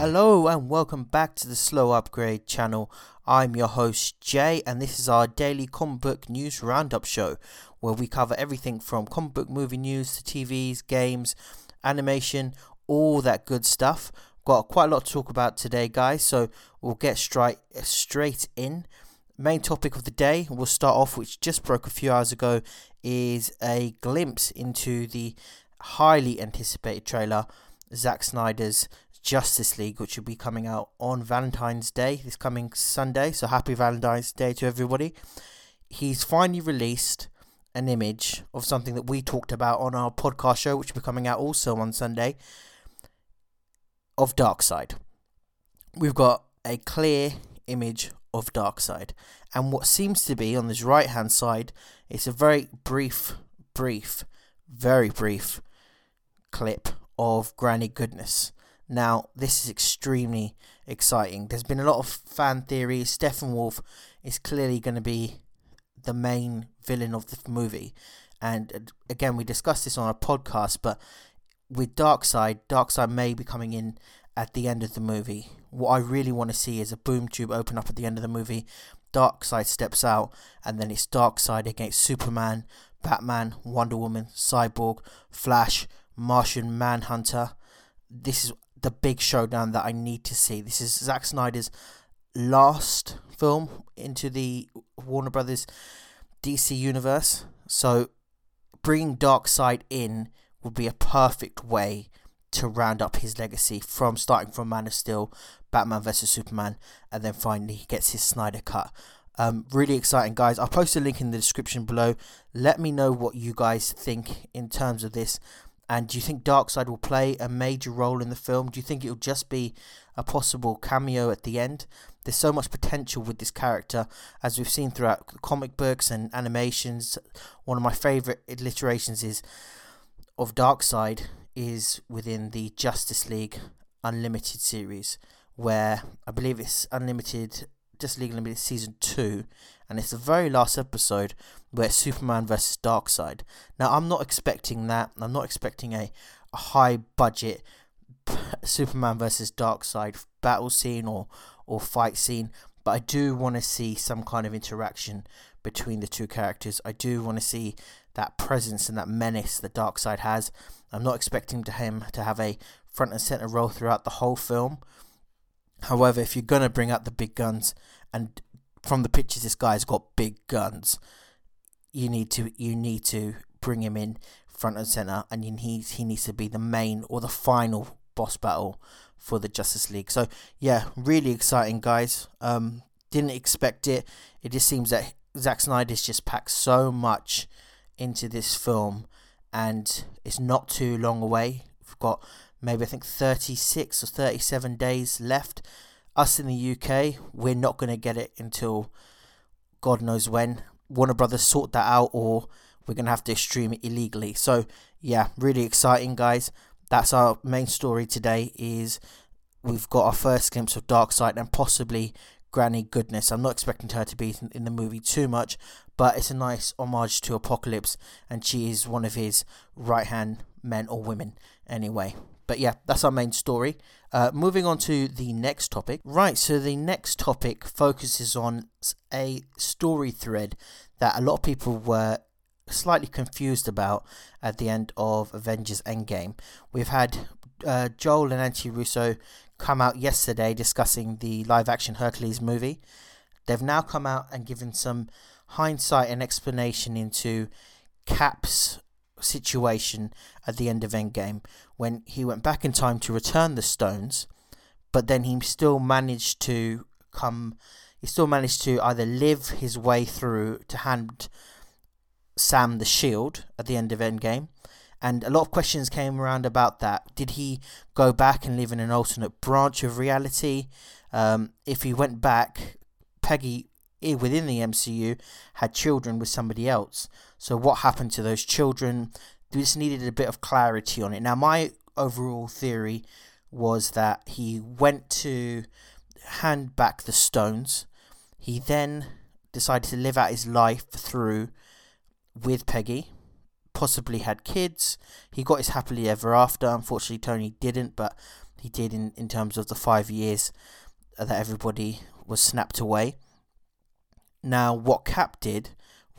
Hello and welcome back to the Slow Upgrade channel. I'm your host Jay, and this is our daily comic book news roundup show where we cover everything from comic book movie news to TVs, games, animation, all that good stuff. Got quite a lot to talk about today, guys, so we'll get straight straight in. Main topic of the day, we'll start off, which just broke a few hours ago, is a glimpse into the highly anticipated trailer, Zack Snyder's Justice League, which will be coming out on Valentine's Day, this coming Sunday. So happy Valentine's Day to everybody. He's finally released an image of something that we talked about on our podcast show, which will be coming out also on Sunday, of Darkseid. We've got a clear image of Darkseid. And what seems to be on this right hand side, it's a very brief, brief, very brief clip of Granny Goodness. Now, this is extremely exciting. There's been a lot of fan theories. Steppenwolf is clearly going to be the main villain of the movie. And uh, again, we discussed this on our podcast, but with Darkseid, Darkseid may be coming in at the end of the movie. What I really want to see is a boom tube open up at the end of the movie. Darkseid steps out, and then it's Darkseid against Superman, Batman, Wonder Woman, Cyborg, Flash, Martian Manhunter. This is the big showdown that I need to see. This is Zack Snyder's last film into the Warner Brothers DC universe. So bringing Darkseid in would be a perfect way to round up his legacy from starting from Man of Steel, Batman vs Superman, and then finally he gets his Snyder cut. Um, really exciting, guys. I'll post a link in the description below. Let me know what you guys think in terms of this. And do you think Darkseid will play a major role in the film? Do you think it'll just be a possible cameo at the end? There's so much potential with this character, as we've seen throughout comic books and animations. One of my favourite alliterations is of Darkseid is within the Justice League Unlimited series, where I believe it's Unlimited Justice League Unlimited season two, and it's the very last episode where Superman versus Darkseid. Now, I'm not expecting that. I'm not expecting a, a high budget Superman versus Darkseid battle scene or or fight scene, but I do want to see some kind of interaction between the two characters. I do want to see that presence and that menace that Darkseid has. I'm not expecting to him to have a front and center role throughout the whole film. However, if you're gonna bring out the big guns and from the pictures this guy's got big guns. You need to you need to bring him in front and center, and he needs he needs to be the main or the final boss battle for the Justice League. So yeah, really exciting, guys. Um, didn't expect it. It just seems that Zack Snyder's just packed so much into this film, and it's not too long away. We've got maybe I think 36 or 37 days left us in the UK, we're not going to get it until God knows when. Warner Brothers sort that out, or we're going to have to stream it illegally. So, yeah, really exciting, guys. That's our main story today. Is we've got our first glimpse of Darkseid and possibly Granny Goodness. I'm not expecting her to be in the movie too much, but it's a nice homage to Apokolips, and she is one of his right hand men or women anyway. But yeah, that's our main story. Uh, moving on to the next topic. Right, so the next topic focuses on a story thread that a lot of people were slightly confused about at the end of Avengers Endgame. We've had uh, Joe and Anthony Russo come out yesterday discussing the live action Hercules movie. They've now come out and given some hindsight and explanation into Cap's situation at the end of Endgame when he went back in time to return the stones, but then he still managed to come. He still managed to either live his way through to hand Sam the shield at the end of Endgame, and a lot of questions came around about that. Did he go back and live in an alternate branch of reality? Um, if he went back, Peggy within the MCU had children with somebody else. So what happened to those children? This needed a bit of clarity on it. Now, my overall theory was that he went to hand back the stones. He then decided to live out his life through with Peggy, possibly had kids. He got his happily ever after. Unfortunately, Tony didn't, but he did in, in terms of the five years that everybody was snapped away. Now, what Cap did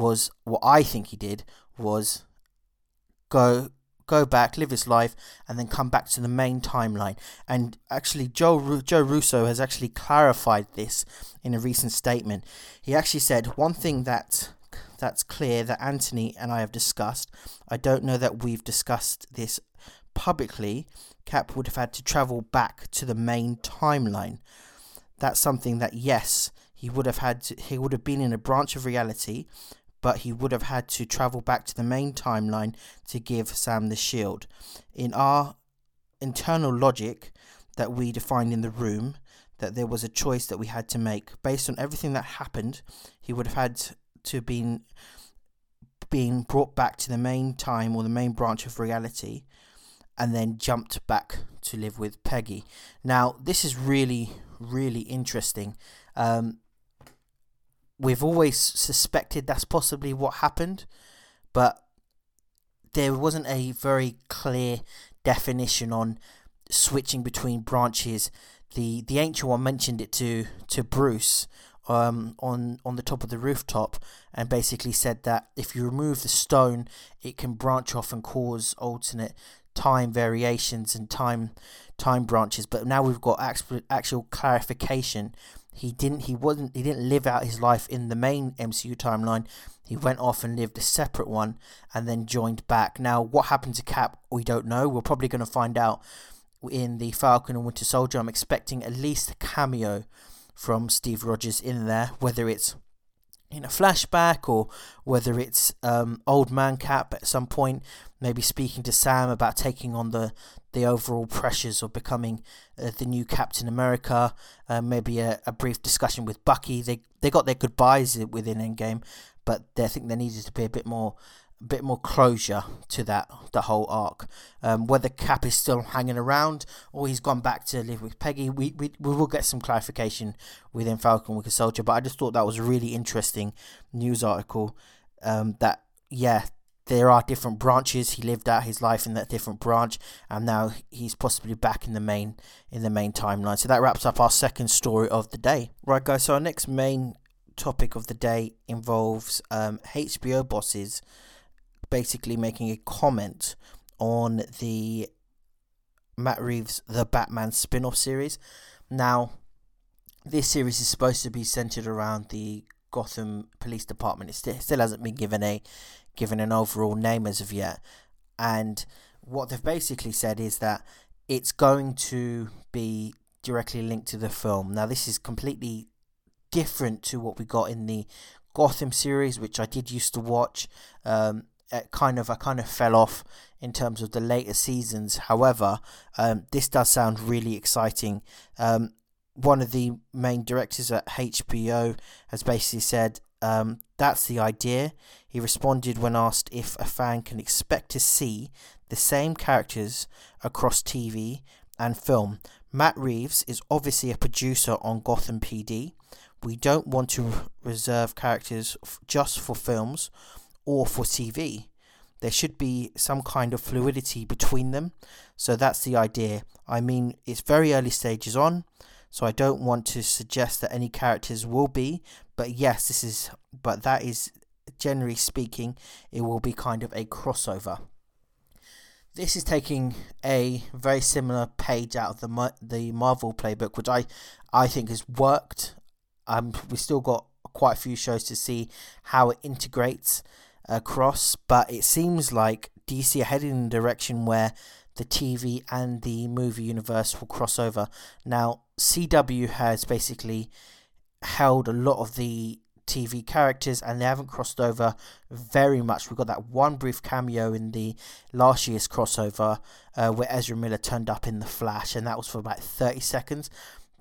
was what I think he did was go go back, live his life, and then come back to the main timeline. And actually, Joe Joe Russo has actually clarified this in a recent statement. He actually said one thing that that's clear that Anthony and I have discussed. I don't know that we've discussed this publicly. Cap would have had to travel back to the main timeline. That's something that yes, he would have had. To, he would have been in a branch of reality but he would have had to travel back to the main timeline to give Sam the shield. In our internal logic that we defined in the room, that there was a choice that we had to make based on everything that happened, he would have had to have been being brought back to the main time or the main branch of reality and then jumped back to live with Peggy. Now, this is really, really interesting. Um, we've always suspected that's possibly what happened, but there wasn't a very clear definition on switching between branches. The the ancient one mentioned it to to Bruce um, on on the top of the rooftop and basically said that if you remove the stone, it can branch off and cause alternate time variations and time time branches. But now we've got actual, actual clarification he didn't he wasn't he didn't live out his life in the main MCU timeline. He went off and lived a separate one and then joined back. Now what happened to Cap we don't know. We're probably going to find out in the Falcon and Winter Soldier. I'm expecting at least a cameo from Steve Rogers in there, whether it's in a flashback or whether it's um, old man cap at some point maybe speaking to sam about taking on the the overall pressures of becoming uh, the new captain america uh, maybe a, a brief discussion with bucky. They they got their goodbyes within endgame but they, i think there needed to be a bit more a bit more closure to that the whole arc. Um, whether Cap is still hanging around or he's gone back to live with Peggy, we, we, we will get some clarification within Falcon Winter Soldier. But I just thought that was a really interesting news article. Um, that yeah, there are different branches. He lived out his life in that different branch, and now he's possibly back in the main in the main timeline. So that wraps up our second story of the day. Right, guys. So our next main topic of the day involves um, HBO bosses basically making a comment on the Matt Reeves The Batman spin off series. Now, this series is supposed to be centered around the Gotham Police Department. It still, still hasn't been given a given an overall name as of yet. And what they've basically said is that it's going to be directly linked to the film. Now, this is completely different to what we got in the Gotham series, which I did used to watch. Um, it kind of I kind of fell off in terms of the later seasons. However, um, this does sound really exciting. Um, one of the main directors at HBO has basically said um, that's the idea. He responded when asked if a fan can expect to see the same characters across TV and film. Matt Reeves is obviously a producer on Gotham PD. We don't want to reserve characters just for films or for TV. There should be some kind of fluidity between them. So that's the idea. I mean, it's very early stages on, so I don't want to suggest that any characters will be, but yes, this is, but that is generally speaking, it will be kind of a crossover. This is taking a very similar page out of the the Marvel playbook, which I I think has worked. Um, we still got quite a few shows to see how it integrates across, but it seems like DC are heading in a direction where the TV and the movie universe will cross over. Now, CW has basically held a lot of the TV characters and they haven't crossed over very much. We got that one brief cameo in the last year's crossover uh, where Ezra Miller turned up in The Flash, and that was for about 30 seconds.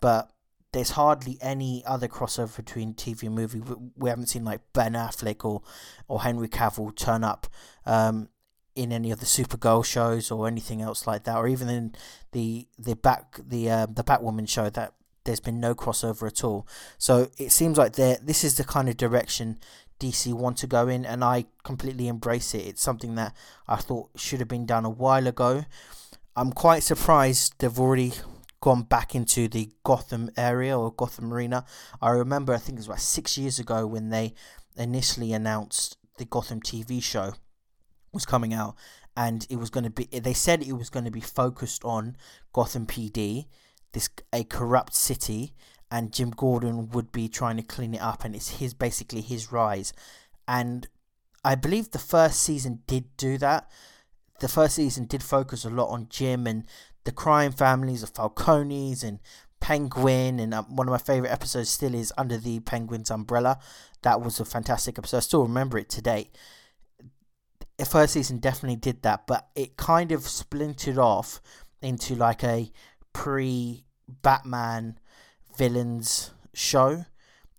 But there's hardly any other crossover between TV and movie. We haven't seen like Ben Affleck or or Henry Cavill turn up um, in any of the Supergirl shows or anything else like that, or even in the the back the uh, the Batwoman show. That there's been no crossover at all. So it seems like this is the kind of direction DC want to go in, and I completely embrace it. It's something that I thought should have been done a while ago. I'm quite surprised they've already gone back into the Gotham area or Gotham Arena. I remember, I think it was about six years ago when they initially announced the Gotham TV show was coming out, and it was going to be. They said it was going to be focused on Gotham PD, this a corrupt city, and Jim Gordon would be trying to clean it up, and it's his basically his rise, and I believe the first season did do that. The first season did focus a lot on Jim and the crime families of Falcones and Penguin, and um, one of my favorite episodes still is Under the Penguin's Umbrella. That was a fantastic episode. I still remember it today the first season definitely did that, but it kind of splintered off into like a pre Batman villains show,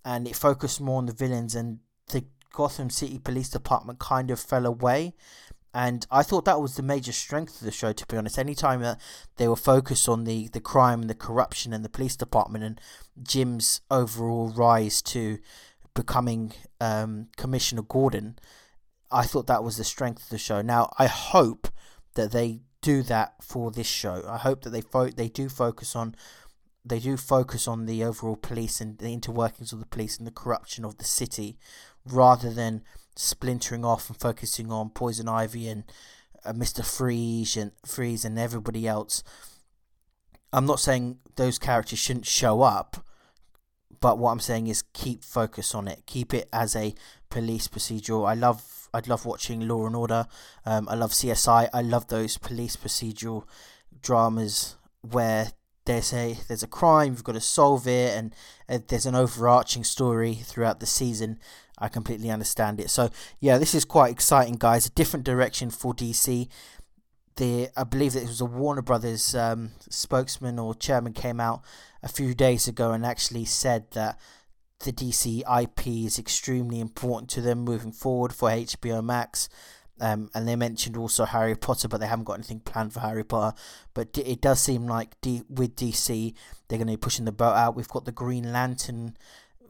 and it focused more on the villains, and the Gotham City Police Department kind of fell away. And I thought that was the major strength of the show, to be honest. Anytime that they were focused on the, the crime and the corruption and the police department and Jim's overall rise to becoming um, Commissioner Gordon, I thought that was the strength of the show. Now I hope that they do that for this show. I hope that they fo- they do focus on they do focus on the overall police and the interworkings of the police and the corruption of the city, rather than splintering off and focusing on Poison Ivy and uh, Mister Freeze and Freeze and everybody else. I'm not saying those characters shouldn't show up, but what I'm saying is keep focus on it. Keep it as a police procedural. I love I'd love watching Law and Order. Um, I love CSI. I love those police procedural dramas where there's a there's a crime, you've got to solve it, and uh, there's an overarching story throughout the season. I completely understand it. So yeah, this is quite exciting, guys. A different direction for DC. The I believe that it was a Warner Brothers um, spokesman or chairman came out a few days ago and actually said that the DC IP is extremely important to them moving forward for HBO Max. Um, and they mentioned also Harry Potter, but they haven't got anything planned for Harry Potter. But it does seem like D- with DC, they're going to be pushing the boat out. We've got the Green Lantern,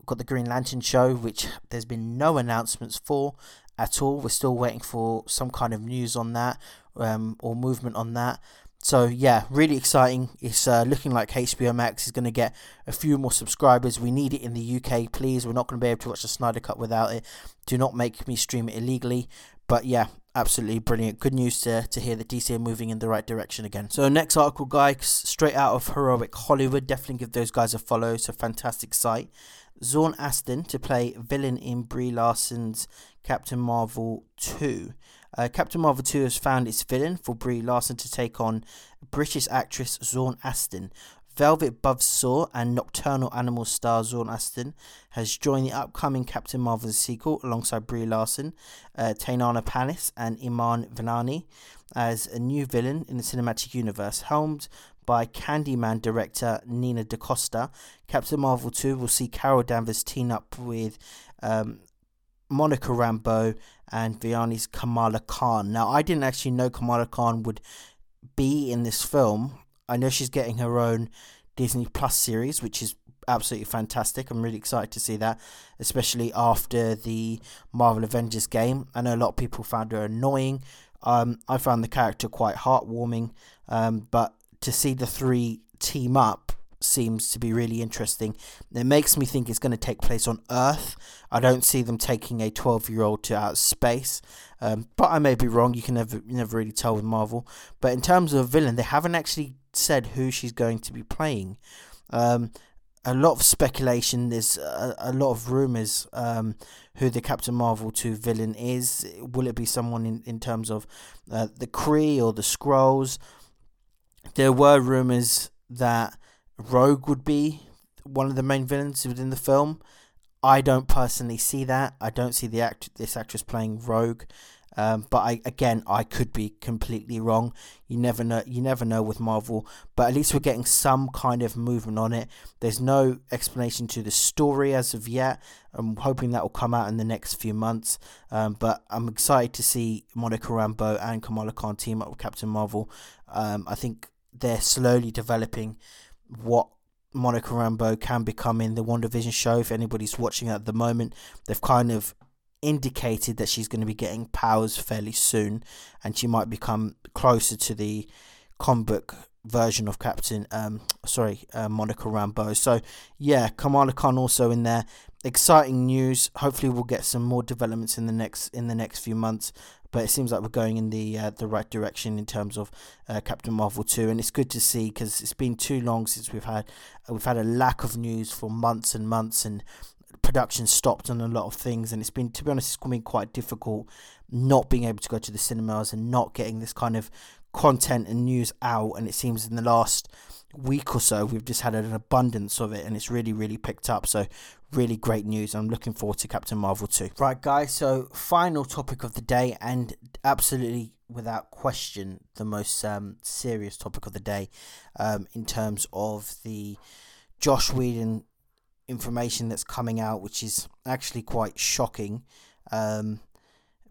got the Green Lantern show, which there's been no announcements for at all. We're still waiting for some kind of news on that um, or movement on that. So yeah, really exciting. It's uh, looking like HBO Max is going to get a few more subscribers. We need it in the UK, please. We're not going to be able to watch the Snyder Cut without it. Do not make me stream it illegally. But yeah, absolutely brilliant. Good news to, to hear that DC are moving in the right direction again. So next article, guys, straight out of Heroic Hollywood. Definitely give those guys a follow. It's a fantastic site. Sean Aston to play villain in Brie Larson's Captain Marvel 2. Uh, Captain Marvel 2 has found its villain for Brie Larson to take on British actress Sean Aston. Velvet Buzzsaw and Nocturnal Animals star Sean Aston has joined the upcoming Captain Marvel sequel alongside Brie Larson, uh, Teyonah Parris, and Iman Vellani as a new villain in the cinematic universe. Helmed by Candyman director Nia DaCosta, Captain Marvel 2 will see Carol Danvers team up with um, Monica Rambeau and Vellani's Kamala Khan. Now, I didn't actually know Kamala Khan would be in this film. I know she's getting her own Disney Plus series, which is absolutely fantastic. I'm really excited to see that, especially after the Marvel Avengers game. I know a lot of people found her annoying. Um, I found the character quite heartwarming, um, but to see the three team up seems to be really interesting. It makes me think it's going to take place on Earth. I don't see them taking a 12 year old to outer space, um, but I may be wrong. You can never never really tell with Marvel. But in terms of villain, they haven't actually said who she's going to be playing. Um, a lot of speculation. There's a, a lot of rumors um, who the Captain Marvel 2 villain is. Will it be someone in, in terms of uh, the Kree or the Skrulls? There were rumors that Rogue would be one of the main villains within the film. I don't personally see that. I don't see the act this actress playing Rogue. Um, but I again I could be completely wrong. You never know. You never know with Marvel. But at least we're getting some kind of movement on it. There's no explanation to the story as of yet. I'm hoping that will come out in the next few months. Um, but I'm excited to see Monica Rambeau and Kamala Khan team up with Captain Marvel. Um, I think they're slowly developing what Monica Rambeau can become in the WandaVision show. If anybody's watching at the moment, they've kind of indicated that she's going to be getting powers fairly soon and she might become closer to the comic book version of Captain, um, sorry, uh, Monica Rambeau. So yeah, Kamala Khan also in there. Exciting news. Hopefully, we'll get some more developments in the next in the next few months. But it seems like we're going in the uh, the right direction in terms of uh, Captain Marvel two, and it's good to see because it's been too long since we've had we've had a lack of news for months and months, and production stopped on a lot of things, and it's been to be honest, it's been quite difficult not being able to go to the cinemas and not getting this kind of content and news out and it seems in the last week or so we've just had an abundance of it and it's really really picked up. So really great news. I'm looking forward to captain marvel 2 right guys so final topic of the day and absolutely without question the most um, serious topic of the day um, in terms of the joss whedon information that's coming out which is actually quite shocking um,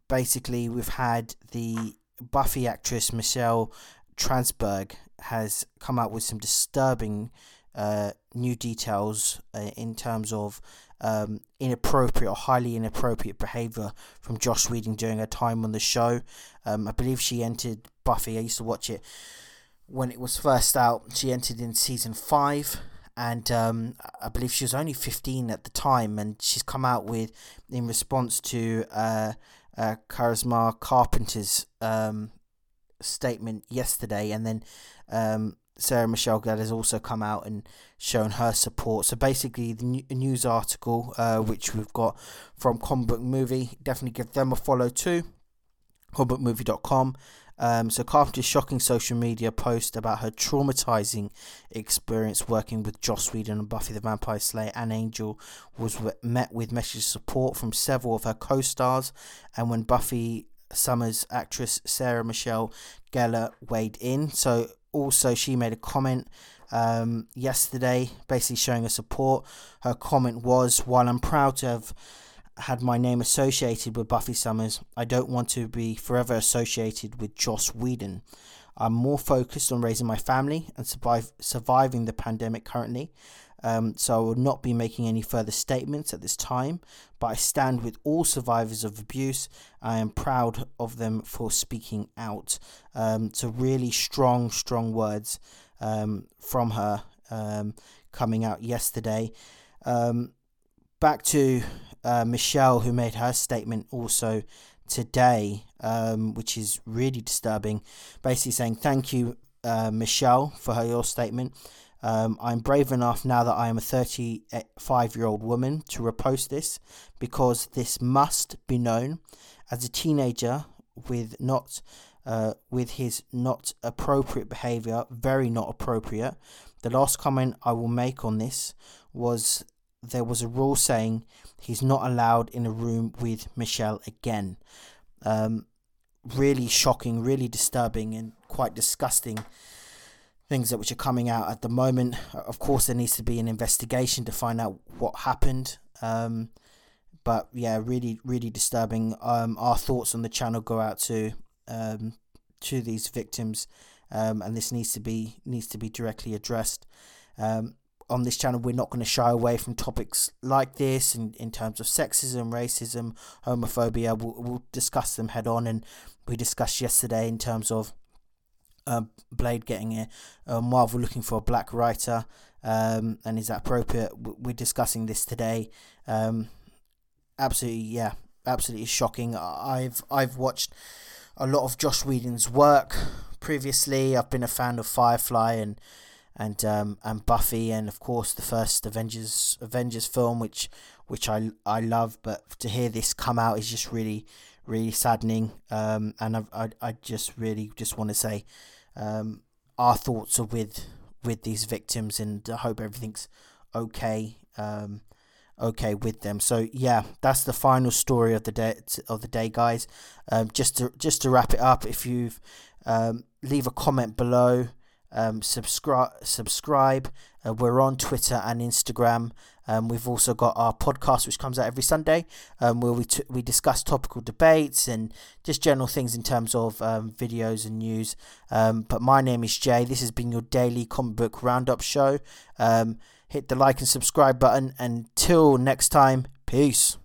basically we've had the Buffy actress Michelle Trachtenberg has come out with some disturbing uh, new details uh, in terms of um, inappropriate or highly inappropriate behavior from Joss Whedon during her time on the show. Um, I believe she entered Buffy. I used to watch it when it was first out. She entered in season five, and um, I believe she was only fifteen at the time. And she's come out with in response to uh, uh, Charisma Carpenter's um, statement yesterday, and then um, Sarah Michelle Gellar has also come out and shown her support. So basically, the news article uh, which we've got from Comic Book Movie, definitely give them a follow too. comicbookmovie.com um, so Carpenter's shocking social media post about her traumatizing experience working with Joss Whedon and Buffy the Vampire Slayer and Angel was met with message support from several of her co-stars, and when Buffy Summers actress Sarah Michelle Gellar weighed in, so also she made a comment um, yesterday, basically showing her support. Her comment was, "While I'm proud to have." Had my name associated with Buffy Summers, I don't want to be forever associated with Joss Whedon. I'm more focused on raising my family and survive, surviving the pandemic currently. Um, so I will not be making any further statements at this time, but I stand with all survivors of abuse. I am proud of them for speaking out. Um, so really strong, strong words um, from her um, coming out yesterday. Um, back to uh, Michelle, who made her statement also today, um, which is really disturbing, basically saying, Thank you, uh, Michelle, for her your statement. Um, I'm brave enough now that I am a 35 year old woman to repost this because this must be known. As a teenager with not uh, with his not appropriate behavior, very not appropriate. The last comment I will make on this was there was a rule saying he's not allowed in a room with Michelle again. Um, really shocking, really disturbing, and quite disgusting things that which are coming out at the moment. Of course, there needs to be an investigation to find out what happened. Um, but yeah, really, really disturbing. Um, our thoughts on the channel go out to um, to these victims, um, and this needs to be needs to be directly addressed. Um, on this channel, we're not going to shy away from topics like this in, in terms of sexism, racism, homophobia. We'll, we'll discuss them head on. And we discussed yesterday in terms of uh, Blade getting a, uh, Marvel looking for a black writer. Um, and is that appropriate? We're discussing this today. Um, absolutely, yeah, absolutely shocking. I've I've watched a lot of Joss Whedon's work previously. I've been a fan of Firefly and and um, and Buffy, and of course the first Avengers Avengers film, which which I I love. But to hear this come out is just really really saddening. Um, and I, I I just really just want to say, um, our thoughts are with with these victims, and I hope everything's okay. Um, okay with them. So yeah, that's the final story of the day of the day, guys. Um, just to just to wrap it up, if you've um, leave a comment below um, subscribe. Subscribe. Uh, we're on Twitter and Instagram. Um, we've also got our podcast, which comes out every Sunday, um, where we t- we discuss topical debates and just general things in terms of um, videos and news. Um, but my name is Jay. This has been your daily comic book roundup show. Um, hit the like and subscribe button. Until next time, peace.